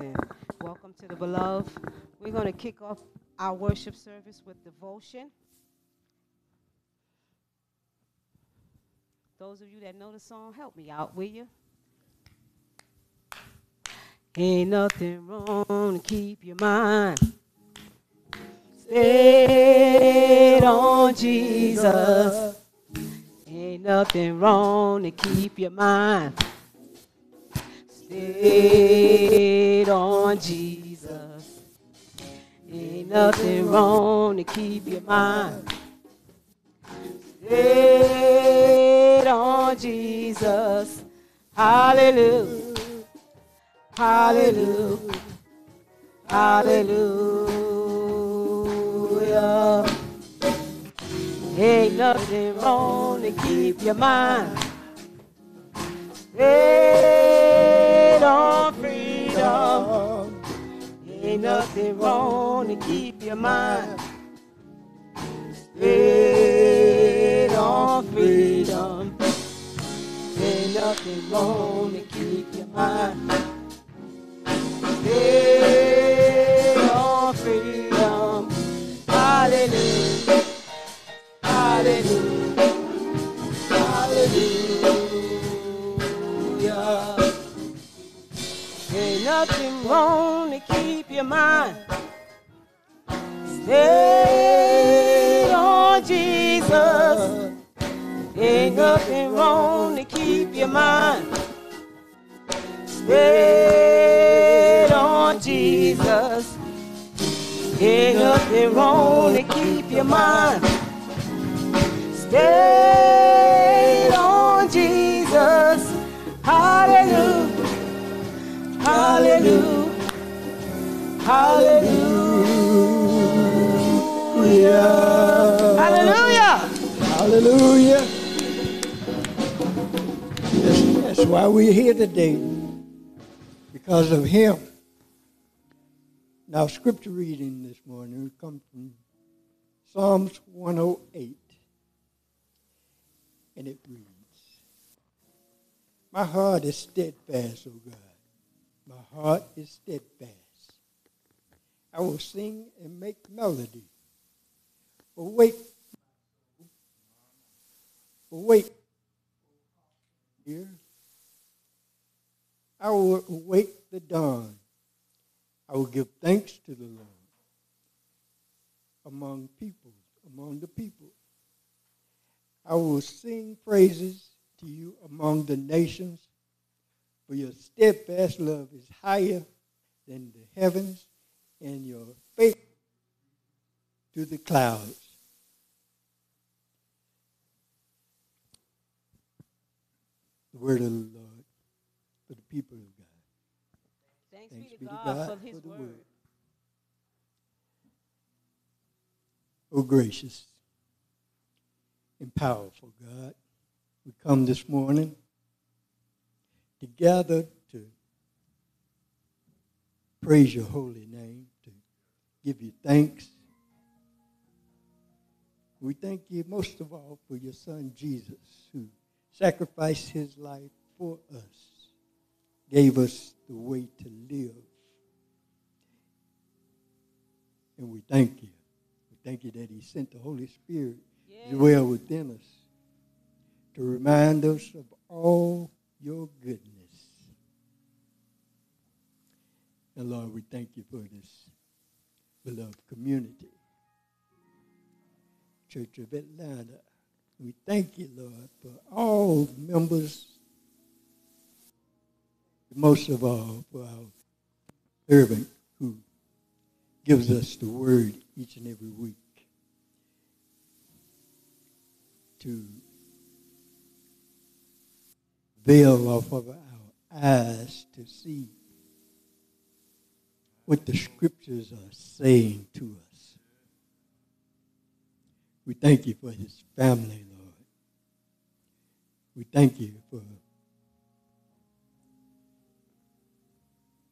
And welcome to the beloved. We're going to kick off our worship service with devotion. Those of you that know the song, help me out, will you? Ain't nothing wrong to keep your mind stayed on Jesus. Ain't nothing wrong to keep your mind stayed on Jesus. Ain't nothing wrong to keep your mind stayed on Jesus. Hallelujah. Hallelujah. Hallelujah. Ain't nothing wrong to keep your mind stayed Nothing wrong to keep your mind stayed on freedom. Ain't nothing wrong to keep your mind stayed on freedom. Hallelujah. Hallelujah. Hallelujah. Ain't nothing wrong to keep your mind Stay on Jesus. Ain't nothing wrong to keep your mind Stay on Jesus. Ain't nothing wrong to keep your mind Stay on Jesus. Hallelujah. Hallelujah. Hallelujah. Hallelujah. Hallelujah. That's, that's why we're here today. Because of him. Now, scripture reading this morning will come from Psalms 108. And it reads, My heart is steadfast, O God. My heart is steadfast. I will sing and make melody. Awake. Awake. Here. I will awake the dawn. I will give thanks to the Lord among people, among the people. I will sing praises to you among the nations, for your steadfast love is higher than the heavens, and your faith to the clouds. The word of the Lord for the people of God. Thanks, Thanks be to God, for his the word. word. Oh, gracious and powerful God, we come this morning together to praise your holy name, to give you thanks. We thank you most of all for your son Jesus, who sacrificed his life for us, gave us the way to live. And we thank you. We thank you that he sent the Holy Spirit to dwell within us to remind us of all your goodness. And Lord, we thank you for this beloved community. Church of Atlanta. We thank you, Lord, for all members, most of all for our servant who gives us the word each and every week to veil off of our eyes to see what the scriptures are saying to us. We thank you for his family, Lord. We thank you for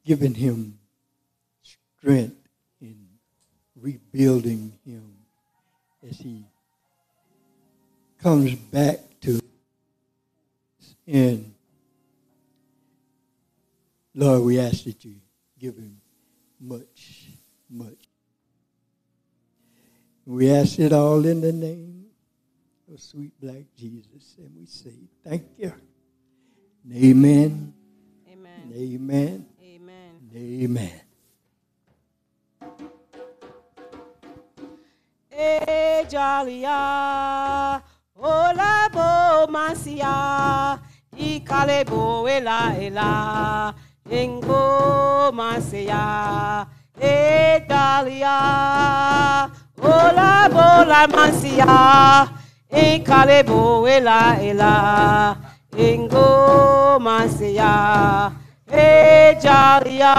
giving him strength in rebuilding him as he comes back to and Lord, we ask that you give him much, much. We ask it all in the name of sweet black Jesus, and we say thank you. Amen. Amen. Amen. Amen. Amen. E jalia, ola bo masia, ikale bo ela ela, Ingo Masia, Italia, Ola Bola Masia, Incalebo Ela Ela, Ingo Masia, Ejalia,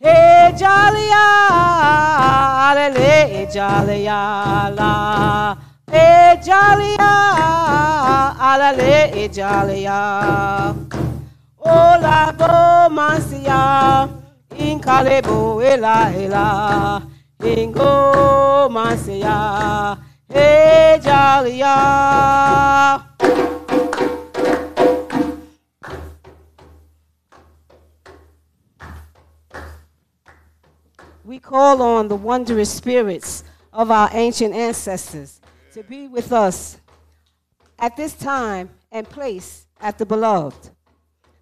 Ejalia, Alele Ejalia, La. Hey Jalia, alele, hey Jalia. Ola bo masia, inkalebo ela ela, ingo masia. Hey Jalia. we call on the wondrous spirits of our ancient ancestors to be with us at this time and place at the beloved.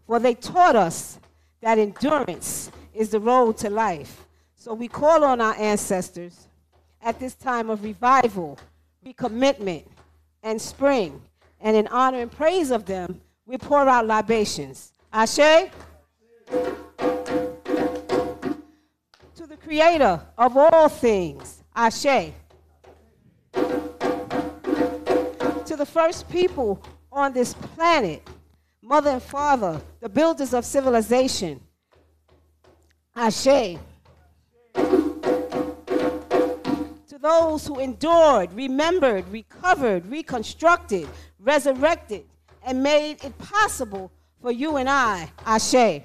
For they taught us that endurance is the road to life. So we call on our ancestors at this time of revival, recommitment, and spring. And in honor and praise of them, we pour out libations. Ashe? to the creator of all things, Ashe. To the first people on this planet, mother and father, the builders of civilization, Ashe. To those who endured, remembered, recovered, reconstructed, resurrected, and made it possible for you and I, Ashe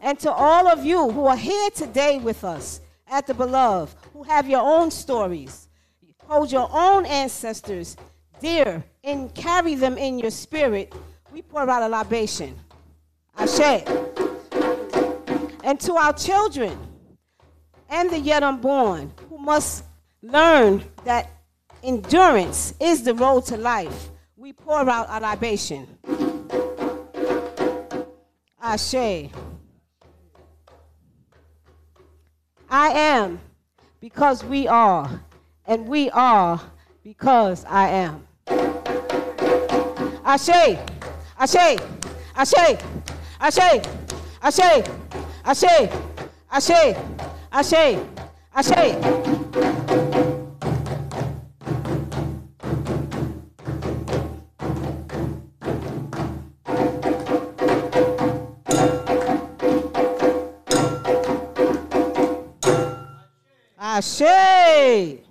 and to all of you who are here today with us at the beloved, who have your own stories, hold your own ancestors dear, and carry them in your spirit, we pour out a libation. Ashe. And to our children and the yet unborn who must learn that endurance is the road to life, we pour out a libation. Ashe. I am because we are, and we are because I am. Ashe, Ashe, Ashe, Ashe, Ashe, Ashe, Ashe, Ashe, Ashe. Ashe. My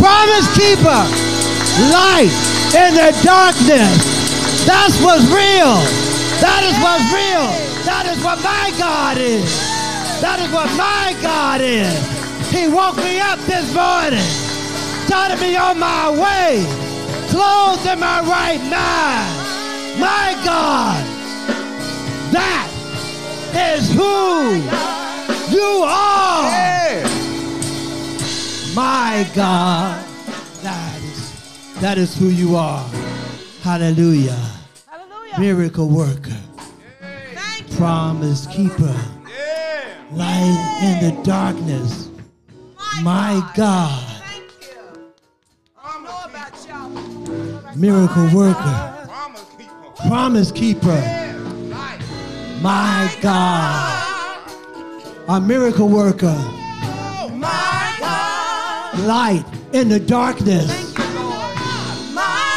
Promise keeper. Light in the darkness. That's what's real. That is what's real. That is what my God is. That is what my God is. He woke me up this morning, started me on my way, clothed in my right mind. My God, that is who you are. Yeah. My God, that is, that is who you are. Hallelujah. Hallelujah. Miracle worker, Thank you. promise keeper, Yeah. light in the darkness. My God, Thank you. Promise Know keeper. about y'all. miracle worker, Promise keeper. promise keeper. Yeah. Light. My God, a miracle worker, My God. Light in the darkness. My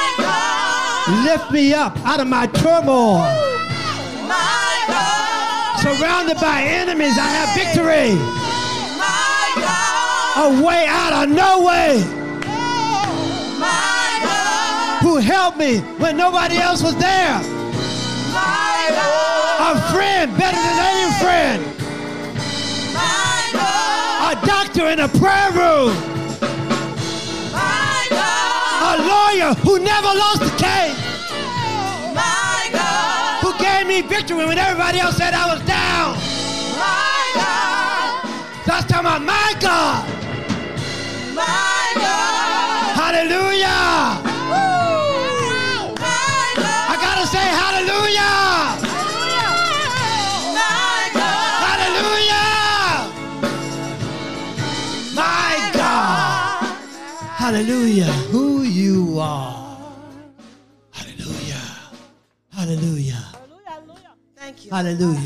Lift me up out of my turmoil. My God. Surrounded by enemies, I have victory. My God. A way out of no way. My God. Who helped me when nobody else was there. My God. A friend better than any friend. My God. A doctor in a prayer room. A lawyer who never lost a case. My God. Who gave me victory when everybody else said I was down. My God. That's talking about my God. My God. Hallelujah. Woo. My God. I gotta say hallelujah. My God. Hallelujah. My God. Hallelujah. Who you are. Hallelujah. Hallelujah. Hallelujah. Hallelujah. Thank you. Hallelujah.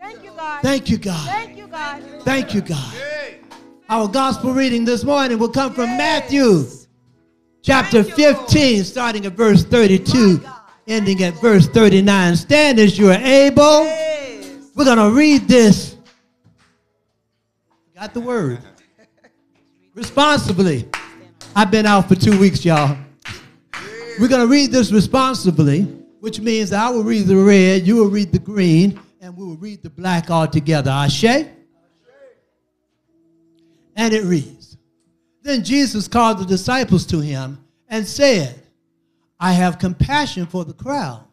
Thank you, God. Thank you, God. Thank you, God. Thank you, God. Our gospel reading this morning will come from Matthew chapter 15, starting at verse 32, ending at verse 39. Stand as you are able. We're going to read this. Got the word. Responsibly. I've been out for two weeks, y'all. We're going to read this responsibly, which means I will read the red, you will read the green, and we will read the black all together. Ashe? And it reads Then Jesus called the disciples to him and said, I have compassion for the crowd,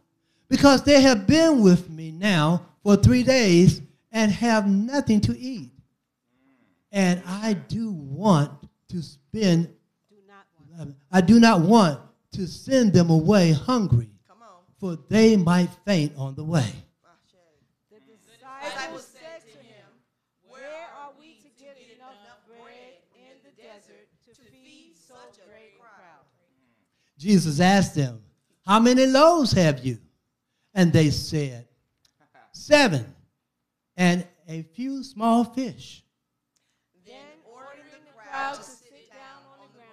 because they have been with me now for three days and have nothing to eat. And I do want to spend. I do not want to send them away hungry, Come on. for they might faint on the way. The disciples said to him, Where are we to get enough bread in the desert to feed so great crowd? Jesus asked them, How many loaves have you? And they said, Seven, and a few small fish. Then ordering the crowd to sit down on the ground.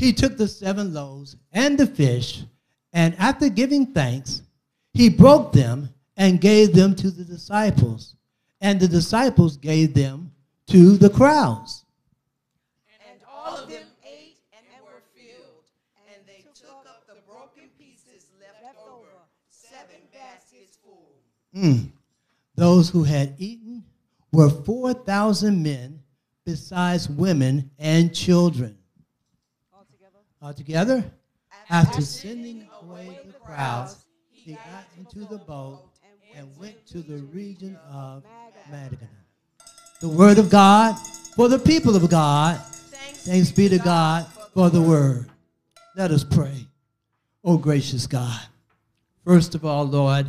He took the seven loaves and the fish, and after giving thanks, he broke them and gave them to the disciples, and the disciples gave them to the crowds. And all of them ate and were filled. And they took up the broken pieces left over, seven baskets full. Mm. Those who had eaten were 4,000 men, besides women and children. Altogether. Altogether, after sending away the crowds, he got into the boat and went to the region of Magadan. The word of God for the people of God. Thanks be to God for the word. Let us pray. Oh, gracious God. First of all, Lord,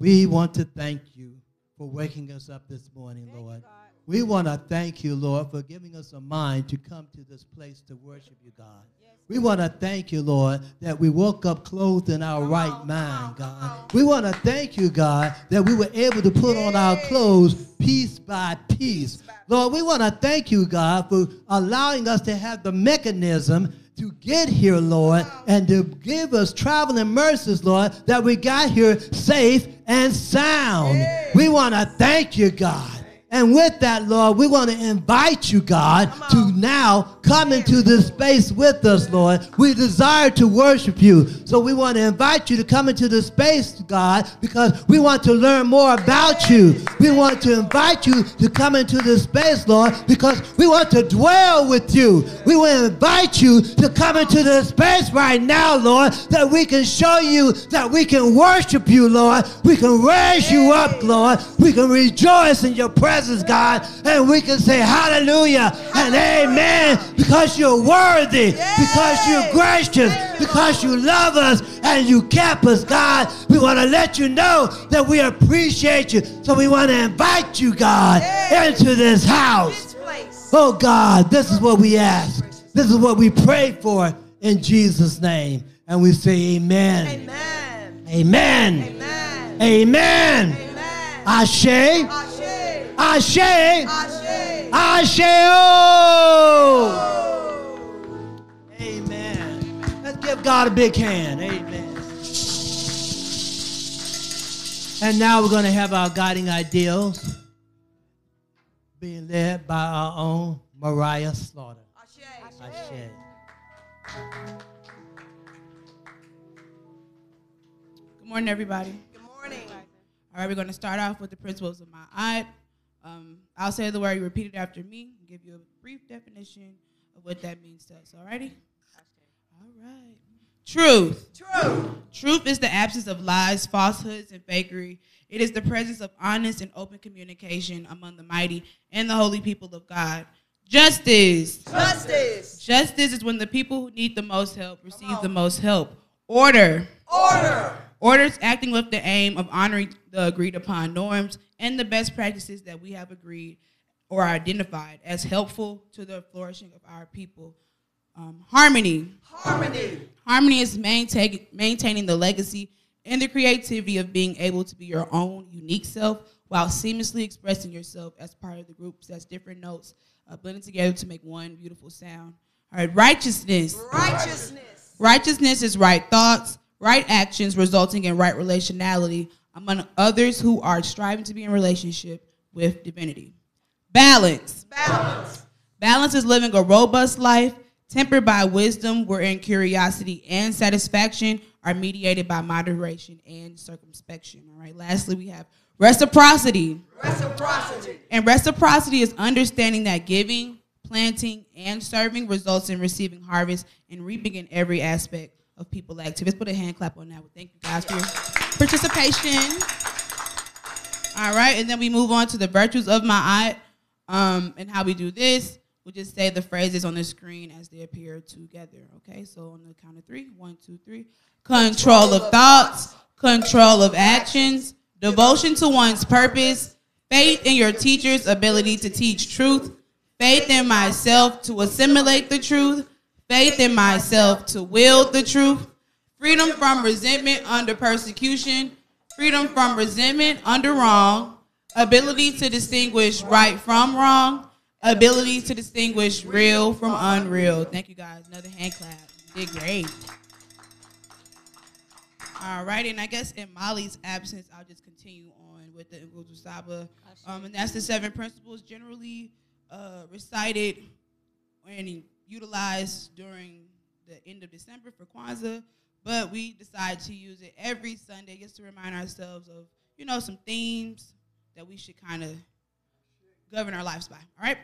we want to thank you for waking us up this morning, Lord. We want to thank you, Lord, for giving us a mind to come to this place to worship you, God. We want to thank you, Lord, that we woke up clothed in our right mind, God. We want to thank you, God, that we were able to put on our clothes piece by piece. Lord, we want to thank you, God, for allowing us to have the mechanism to get here, Lord, and to give us traveling mercies, Lord, that we got here safe and sound. We want to thank you, God. And with that, Lord, we want to invite you, God, to now come into this space with us, Lord. We desire to worship you. So we want to invite you to come into this space, God, because we want to learn more about you. We want to invite you to come into this space, Lord, because we want to dwell with you. We want to invite you to come into this space right now, Lord, that we can show you that we can worship you, Lord. We can raise you up, Lord. We can rejoice in your presence presence, God, and we can say hallelujah and amen because you're worthy, because you're gracious, because you love us and you kept us, God. We want to let you know that we appreciate you. So we want to invite you, God, into this house. Oh, God, this is what we ask. This is what we pray for in Jesus' name. And we say amen. Amen. Amen. Amen. Amen. amen. Ashe. Ashe. Ashe. Ashe. Ashe. Amen. Let's give God a big hand. Amen. And now we're going to have our guiding ideals being led by our own Mariah Slaughter. Ashe. Ashe. Good morning, everybody. Good morning. All right, we're going to start off with the principles of my aunt. Um, I'll say the word, you repeat it after me, give you a brief definition of what that means to us. Alrighty? All right. Truth. Truth. Truth is the absence of lies, falsehoods, and fakery. It is the presence of honest and open communication among the mighty and the holy people of God. Justice. Justice. Justice is when the people who need the most help receive the most help. Order. Order. Orders acting with the aim of honoring the agreed upon norms and the best practices that we have agreed or identified as helpful to the flourishing of our people. Um, harmony. Harmony. Harmony is maintain, maintaining the legacy and the creativity of being able to be your own unique self while seamlessly expressing yourself as part of the groups as different notes uh, blended together to make one beautiful sound. All right, righteousness. Righteousness. Righteousness is right thoughts, right actions resulting in right relationality among others who are striving to be in relationship with divinity. Balance. Balance. Balance is living a robust life tempered by wisdom, wherein curiosity and satisfaction are mediated by moderation and circumspection. All right. Lastly, we have reciprocity. Reciprocity. And reciprocity is understanding that giving, planting, and serving results in receiving harvest and reaping in every aspect of people active. Let's put a hand clap on that. Well, thank you guys for your participation. All right, and then we move on to the virtues of Ma'at um, and how we do this. We'll just say the phrases on the screen as they appear together. Okay, so on the count of three: one, two, three. Control of thoughts, control of actions, devotion to one's purpose, faith in your teacher's ability to teach truth, faith in myself to assimilate the truth, faith in myself to wield the truth, freedom from resentment under persecution, freedom from resentment under wrong, ability to distinguish right from wrong, ability to distinguish real from unreal. Thank you guys. Another hand clap. You did great. All right, and I guess in Molly's absence, I'll just continue on with the Nguzo Saba. Um, and that's the seven principles generally uh, recited and utilized during the end of December for Kwanzaa, but we decided to use it every Sunday just to remind ourselves of, you know, some themes that we should kind of govern our lives by. All right.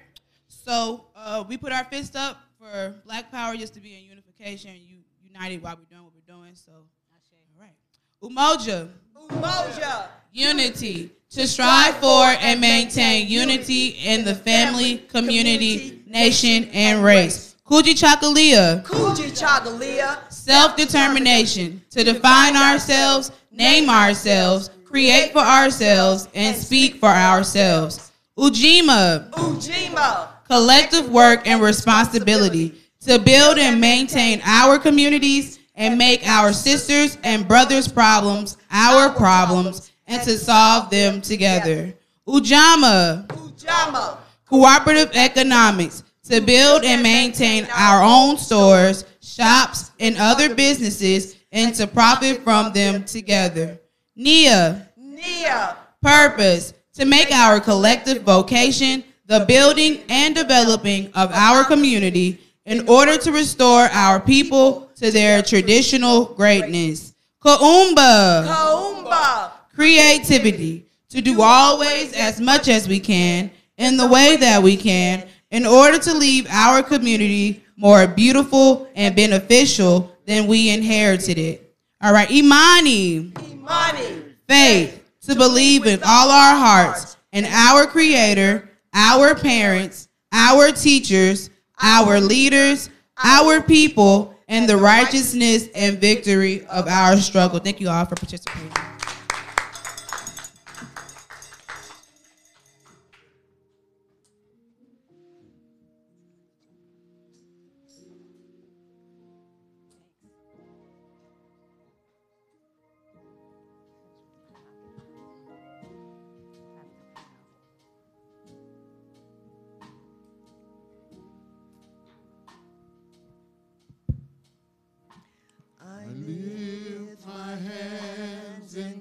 So uh, we put our fist up for Black Power just to be in unification, you, united while we're doing what we're doing. So, all right. Umoja. Umoja. Unity. To strive for and maintain unity in the family, community, nation, and race. Kujichagulia. Kujichagulia. Self-determination. To define ourselves, name ourselves, create for ourselves, and speak for ourselves. Ujima. Ujima. Collective work and responsibility. to build and maintain our communities and make our sisters and brothers' problems our problems and to solve them together. Ujamaa, Ujamaa. cooperative economics, to build and maintain our own stores, shops, and other businesses and to profit from them together. Nia, Nia. purpose, to make our collective vocation the building and developing of our community in order to restore our people to their traditional greatness. Kuumba, Kuumba. creativity, to do always as much as we can in the way that we can in order to leave our community more beautiful and beneficial than we inherited it. All right, Imani, Imani. faith, to believe in all our hearts in our Creator, our parents, our teachers, our leaders, our people, and the righteousness and victory of our struggle. Thank you all for participating.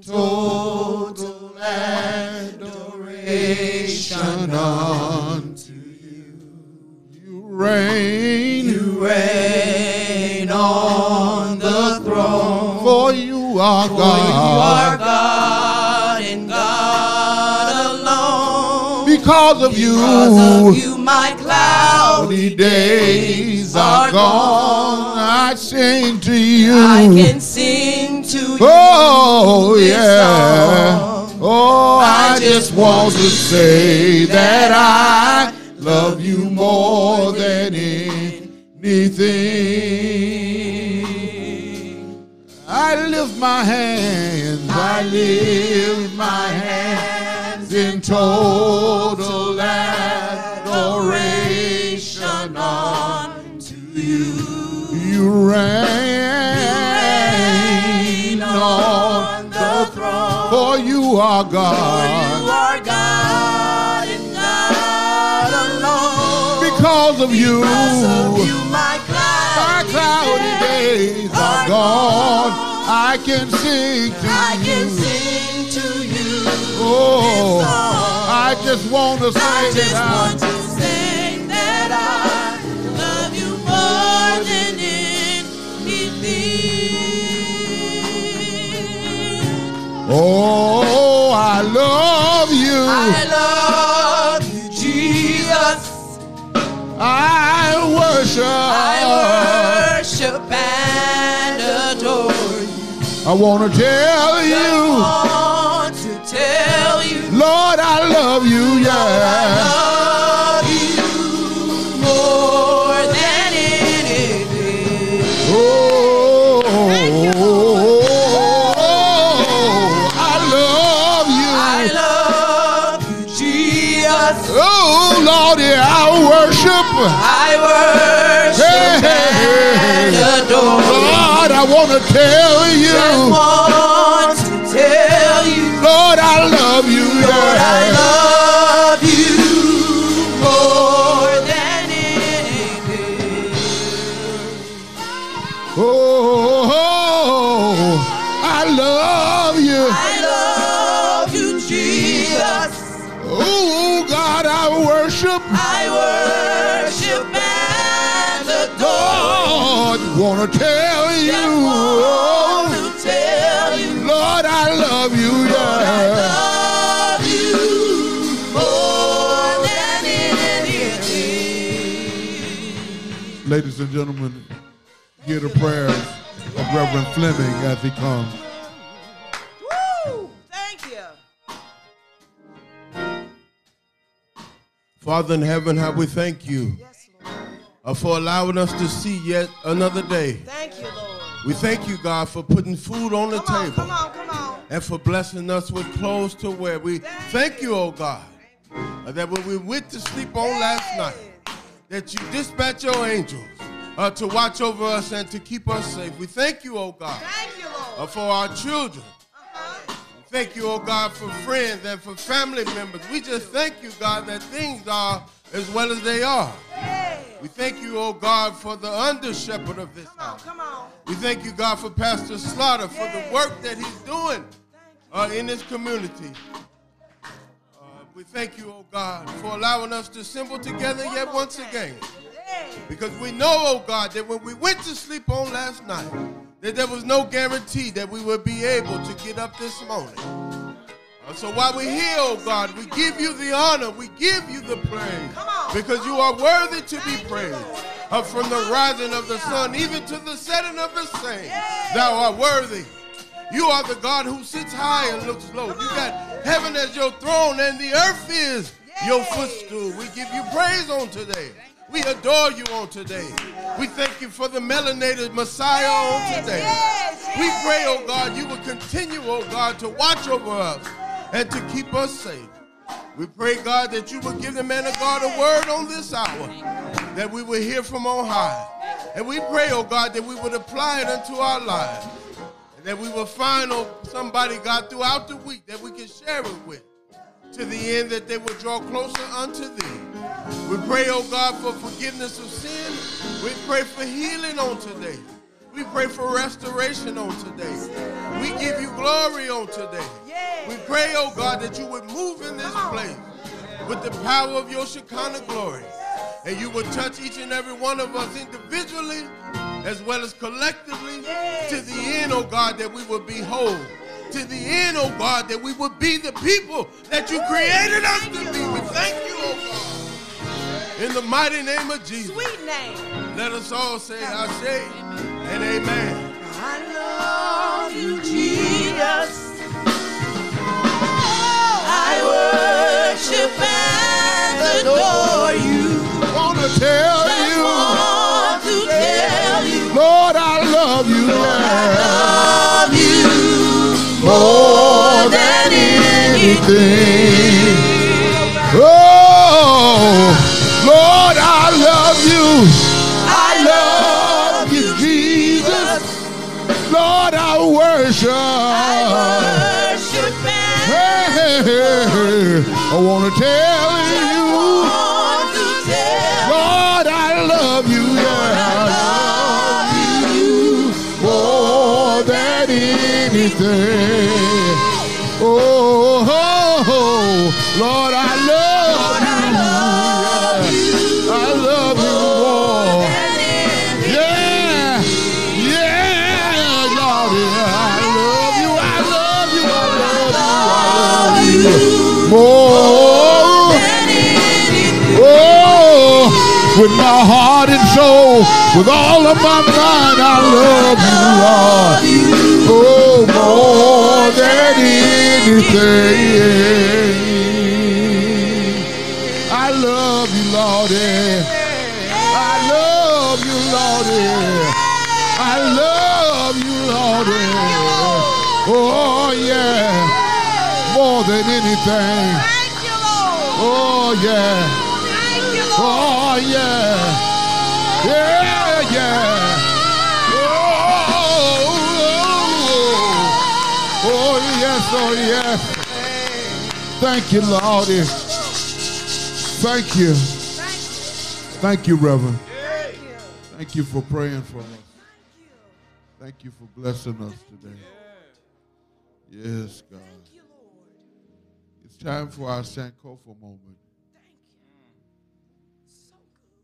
Total adoration unto you. You reign, you reign on the throne. For you are For God. you are God and God alone. Because of you, Because of you, my cloudy days are gone. I sing to you. I can sing you. Oh, yeah. Oh, I just want to say that I love you more than anything. I lift my hands, I lift my hands in total for you are You God. are God and God alone. Because of you, Because of you, my my cloudy, cloudy days are gone. I can sing to I can you. sing to you. Oh. I just want to I say just that want to say that I love you more than anything. Oh, I love you. I love you, Jesus. I worship. I worship and adore you. I want to tell I you, want to tell you, Lord, I love you. I Yeah. I worship Hey, hey, and adore you. Lord, I want to tell Just you, want to tell you, Lord, I love you. Lord, I and gentlemen, hear the prayers of Reverend Fleming as he comes. Woo! Thank you. Father in heaven, how we thank you Yes, Lord. uh, for allowing us to see yet another day. Thank you, Lord. We thank you, God, for putting food on the Come on, table come on, come on. and for blessing us with clothes to wear. We thank you, oh God, uh, that when we went to sleep on last night, that you dispatch your angels uh, to watch over us and to keep us safe. We thank you, oh God, Thank you, Lord. uh, for our children. Thank you, oh God, for friends and for family members. We just thank you, God, that things are as well as they are. We thank you, oh God, for the under shepherd of this house. Come on. We thank you, God, for Pastor Slaughter, for the work that he's doing uh, in this community. Uh, we thank you, oh God, for allowing us to assemble together yet once again. Because we know, oh God, that when we went to sleep on last night, that there was no guarantee that we would be able to get up this morning. Uh, so while we're here, oh God, we give you the honor, we give you the praise, because you are worthy to be praised. Uh, from the rising of the sun even to the setting of the same, thou art worthy. You are the God who sits high and looks low. You got heaven as your throne, and the earth is your footstool. We give you praise on today. We adore you on today. We thank you for the melanated Messiah on today. We pray, oh God, you will continue, oh God, to watch over us and to keep us safe. We pray, God, that you will give the man of God a word on this hour, that we will hear from on high. And we pray, oh God, that we would apply it unto our lives. And that we will find oh, somebody, God, throughout the week that we can share it with to the end that they will draw closer unto thee. We pray, oh God, for forgiveness of sin. We pray for healing on today. We pray for restoration on today. We give you glory on today. We pray, oh God, that you would move in this place with the power of your Shekinah glory. And you would touch each and every one of us individually as well as collectively to the end, oh God, that we would be whole. To the end, oh God, that we would be the people that you created us to be. We thank you, oh God. In the mighty name of Jesus. Sweet name. Let us all say Ashe and amen. I love you, Jesus. I worship and adore you. Wanna tell you, Want to tell you, Lord, I love you. yeah. love you more than anything. Oh, Lord, I love you. I love you, Jesus. Lord, I worship. I worship Hey, hey, hey. I want to tell with my heart and soul, with all of my mind, I love you, Lord. Oh, more than anything. I love you, Lordy. I love you, Lordy. I love you, Lordy. Oh, yeah. More than anything. Thank you, Lord. Oh, yeah. Oh, yeah. Yeah, yeah. Oh, oh, oh, oh, yes, oh, yes. Thank you, Lord. Thank you. Thank you, Reverend. Thank you for praying for us. Thank you for blessing us today. Yes, God. It's time for our Sankofa moment,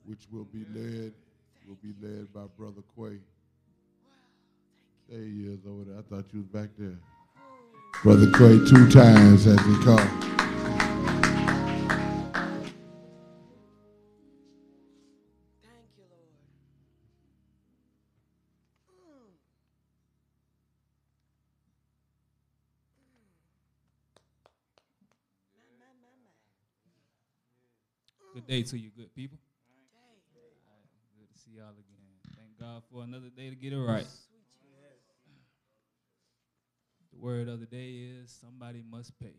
which will be led will be led by Brother Quay. There he is over there. I thought you was back there. Brother Quay, two times as he come. Thank you, Lord. Good day to you, good people. Y'all again. Thank God for another day to get it right. The word of the day is somebody must pay.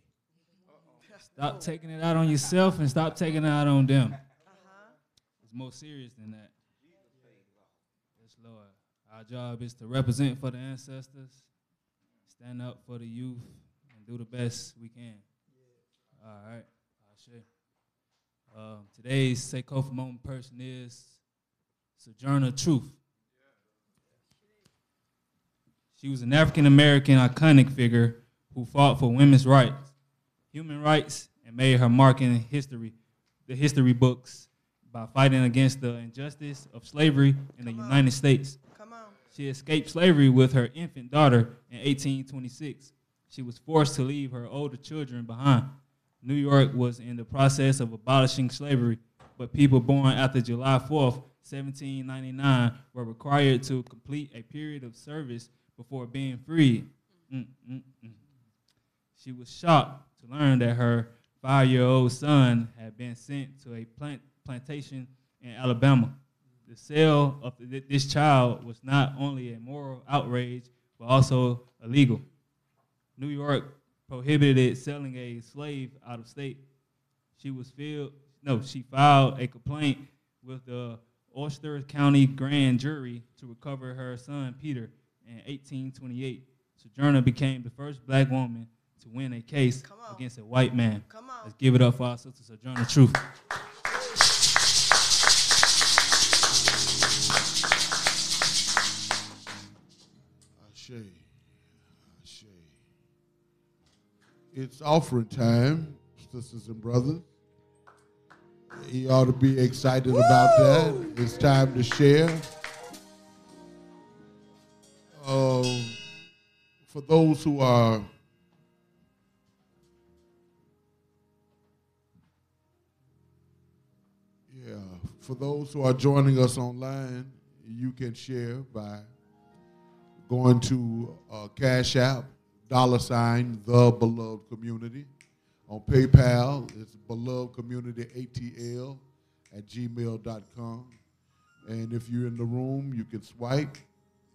Stop taking it out on yourself and stop taking it out on them. It's more serious than that. Yes, Lord. Our job is to represent for the ancestors, stand up for the youth, and do the best we can. All right. Um, today's Sankofa moment person is Sojourner Truth. She was an African American iconic figure who fought for women's rights, human rights, and made her mark in history, the history books, by fighting against the injustice of slavery in the United States. She escaped slavery with her infant daughter in 1826. She was forced to leave her older children behind. New York was in the process of abolishing slavery, but people born after July 4th, 1799 were required to complete a period of service before being freed. Mm, mm, mm. She was shocked to learn that her five-year-old son had been sent to a plant plantation in Alabama. The sale of th- this child was not only a moral outrage, but also illegal. New York prohibited selling a slave out of state. She was filled, no, she filed a complaint with the Ulster County grand jury to recover her son Peter in 1828. Sojourner became the first black woman to win a case against a white man. Let's give it up for our sister Sojourner Truth. Ashe. Ashe. It's offering time, sisters and brothers. You ought to be excited about that. It's time to share. Um, for those who are yeah, for those who are joining us online, you can share by going to uh, Cash App, dollar sign, the beloved community. On PayPal, it's beloved community ATL at gmail.com. And if you're in the room, you can swipe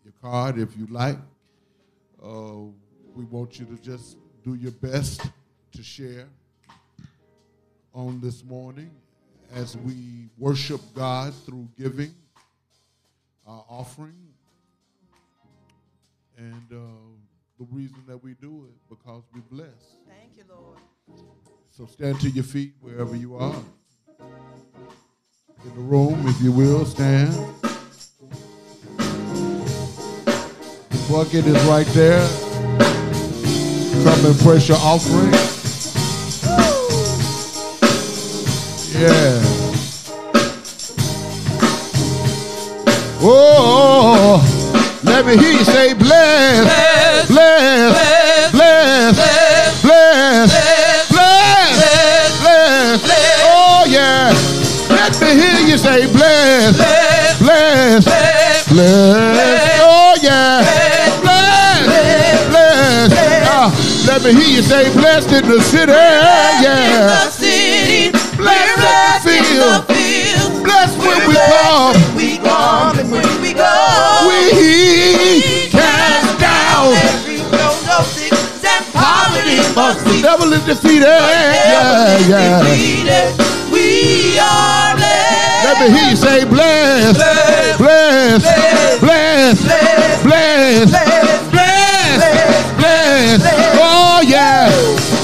your card if you like. Uh, we want you to just do your best to share on this morning as we worship God through giving our offering and uh, the reason that we do it because we bless. Thank you, Lord. So stand to your feet wherever you are. In the room, if you will, stand. The bucket is right there. Come and press your offering. Yeah. Oh, let me hear you say bless, bless, bless, bless, bless, bless, bless. Oh yeah. Bless, bless. Ah, let me hear you say blessed in the city. Yeah. Yeah the city, Blessed in the field. Blessed when we come. we come and when we go. We cast down. Every of sickness and poverty The devil is defeated. Yeah, yeah. We are blessed. Let me hear you say bless, bless, bless, bless, bless. Oh yeah.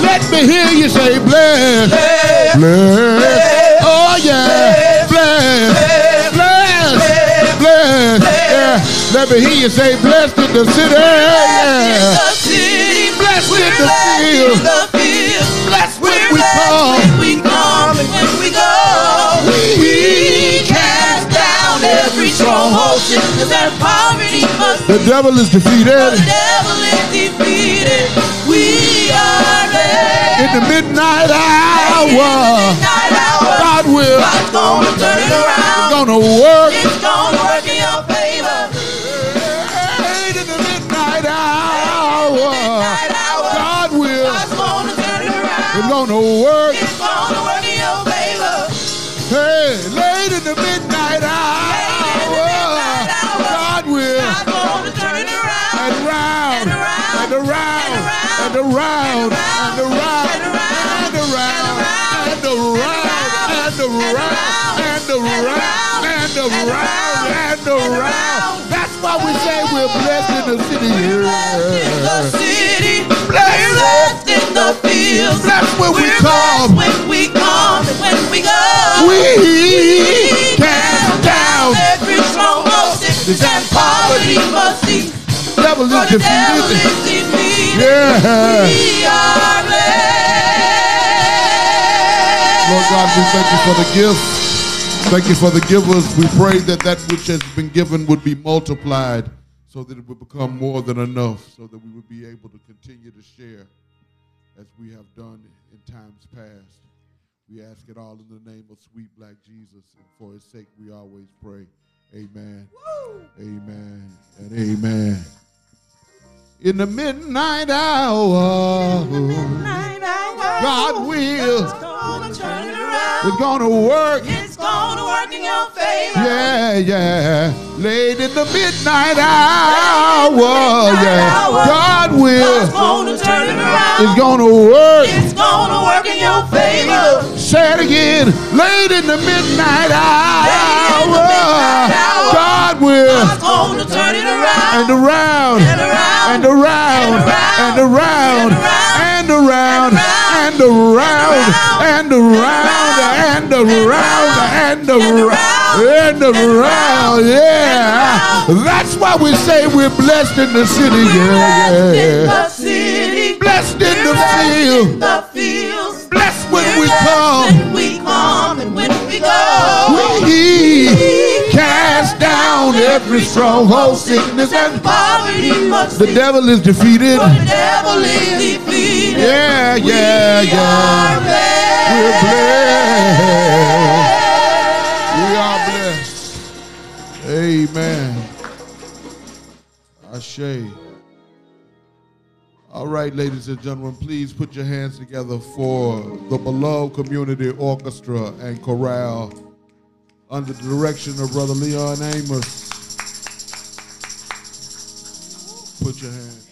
Let me hear you say bless, bless. Oh yeah. Bless, bless, bless. Yeah. Let me hear you say blessed in the city. Yeah. Blessed in the field. Blessed when we come. when we come and when we go. We cast down every stronghold, and poverty must The devil is defeated. The devil is defeated. We are blessed. In the midnight hour. God will. God's gonna turn it around. gonna work. It's gonna work in your favor. In the midnight hour, Night hour. God will. God's gonna turn it around. It's gonna work. Around, and around, and around, and around, and around, and around, and and around and around. That's why we say we're blessed in the city. the city. Blessed in the fields. Blessed when we come. when we come and when we go. We cast down every stronghold, sickness and poverty must cease. Devil is defeated. Yeah. We are blessed. Lord God, we thank you for the gift. Thank you for the givers. We pray that that which has been given would be multiplied so that it would become more than enough, so that we would be able to continue to share as we have done in times past. We ask it all in the name of sweet black Jesus, and for his sake we always pray. Amen. Amen. And amen. In the midnight hour, God will Gonna turn it around. is gonna work. It's gonna work in your favor. Yeah, yeah. Late in the midnight hour, yeah. God God's will gonna turn it around. is gonna work. It's gonna work in your favor. Say it again. Late in the midnight in the midnight hour, hour. God will God's gonna turn it around. and around And around. and around and around and around and around and around and around and around and around. Yeah, that's why we say we're blessed in the city. Yeah, in yeah. the city. Blessed in the field. Blessed when we come. When we come and when we go. We cast down every stronghold, sickness and poverty the devil is defeated. The devil is defeated. Yeah, yeah, We yeah. are blessed. We're blessed. We are blessed. Amen. Ashe. All right, ladies and gentlemen, please put your hands together for the Beloved Community Orchestra and Chorale under the direction of Brother Leon Amos. Put your hands.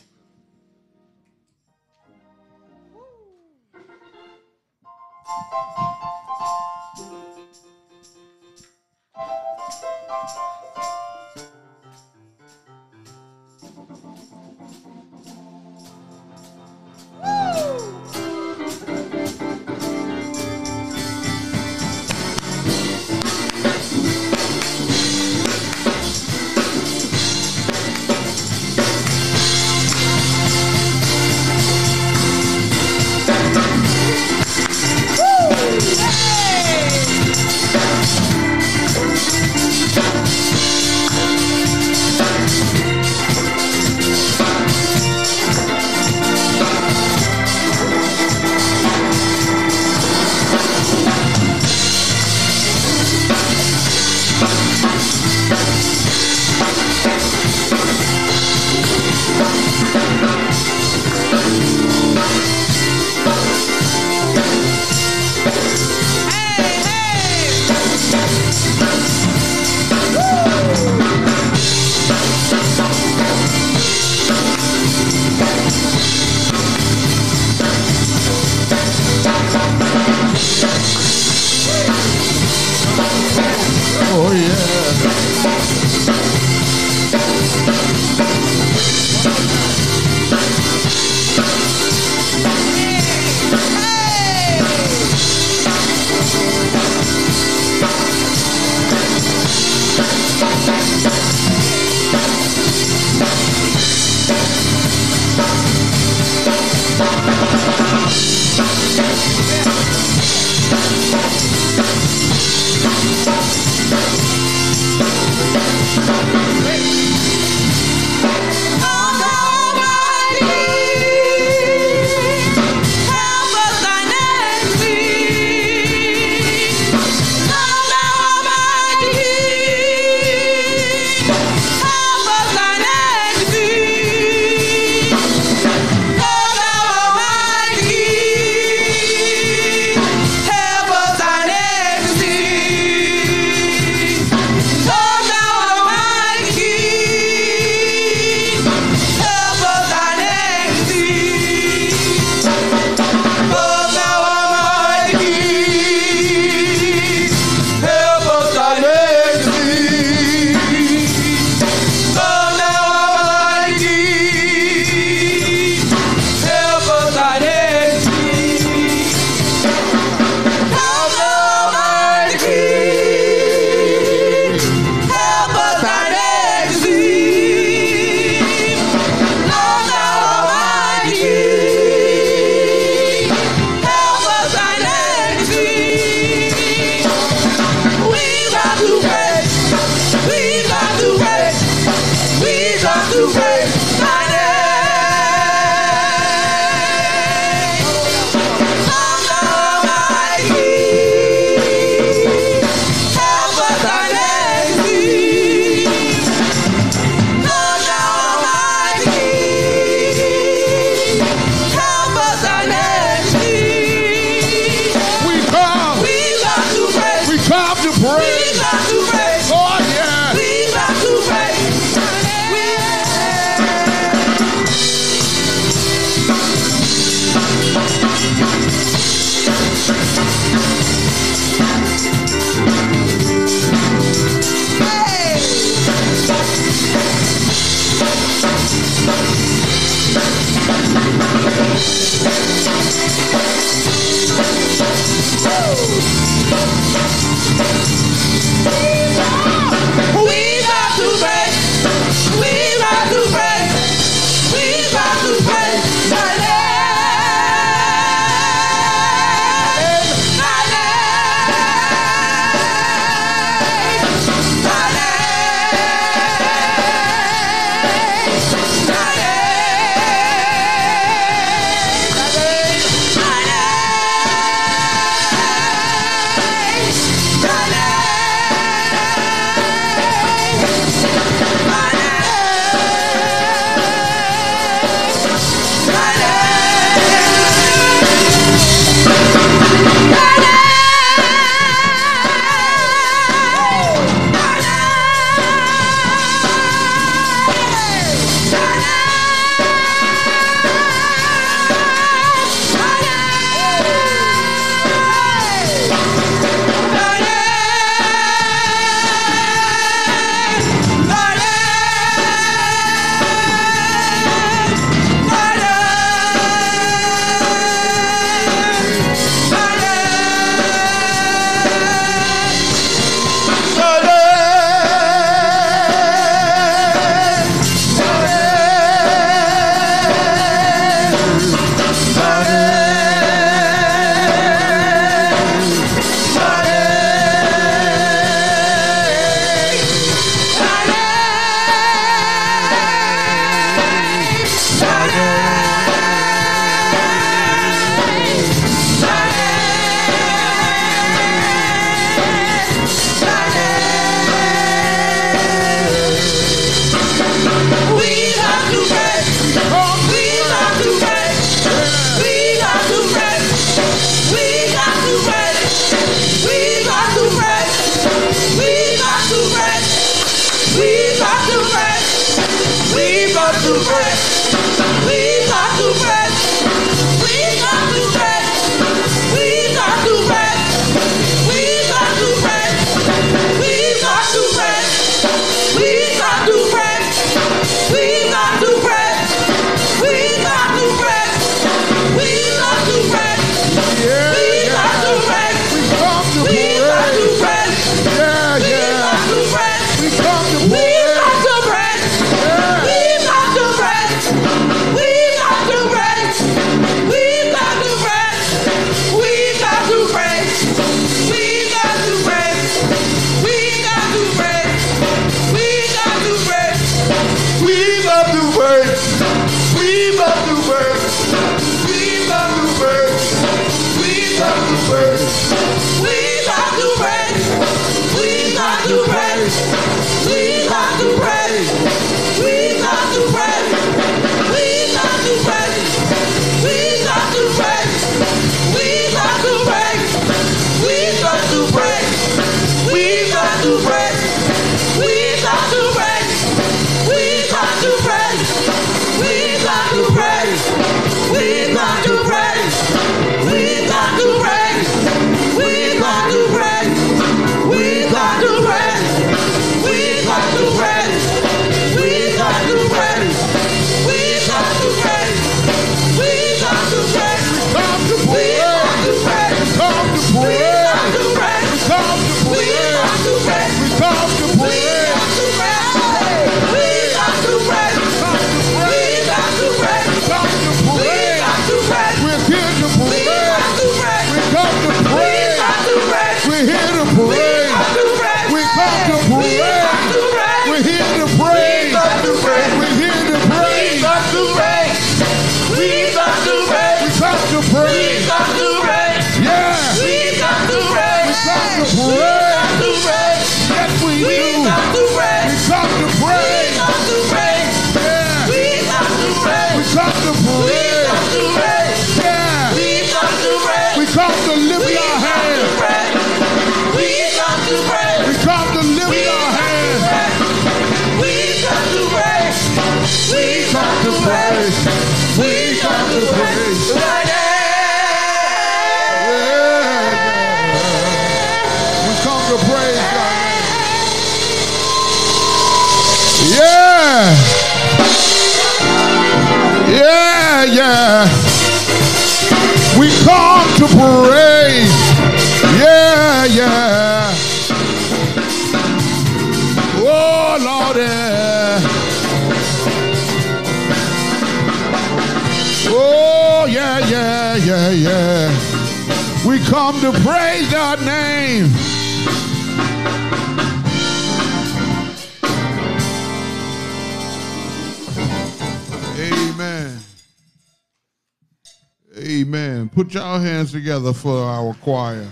Put your hands together for our choir.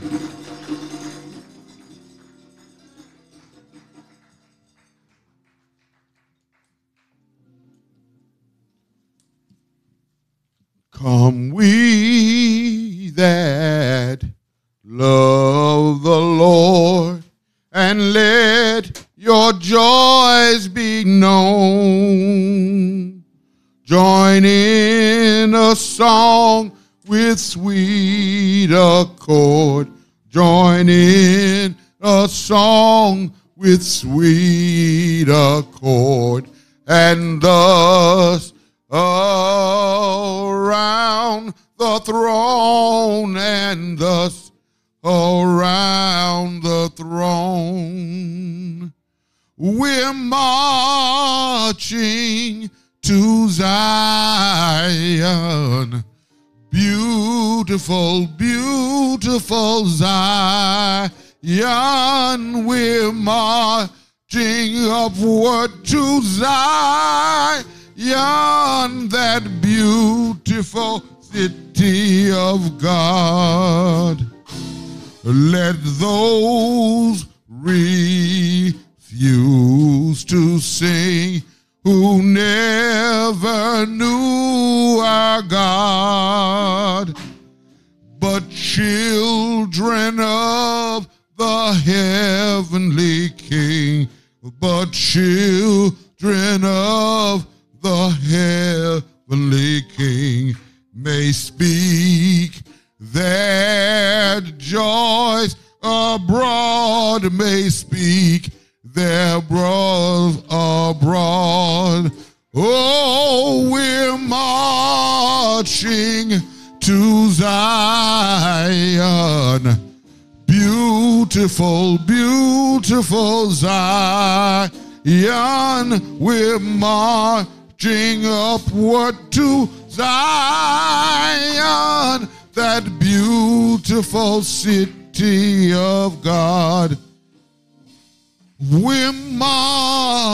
Come we with sweet accord. Join in a song with sweet accord. And thus around the throne and thus around the throne. We're marching to Zion. Beautiful, beautiful Zion. We're marching upward to Zion, that beautiful city of God. Let those refuse to sing who never knew our God, but children of the heavenly King, but children of the heavenly King. May speak their joys abroad, may speak broad abroad. Oh, we're marching to Zion. Beautiful, beautiful Zion. We're marching upward to Zion, that beautiful city of God. Marching.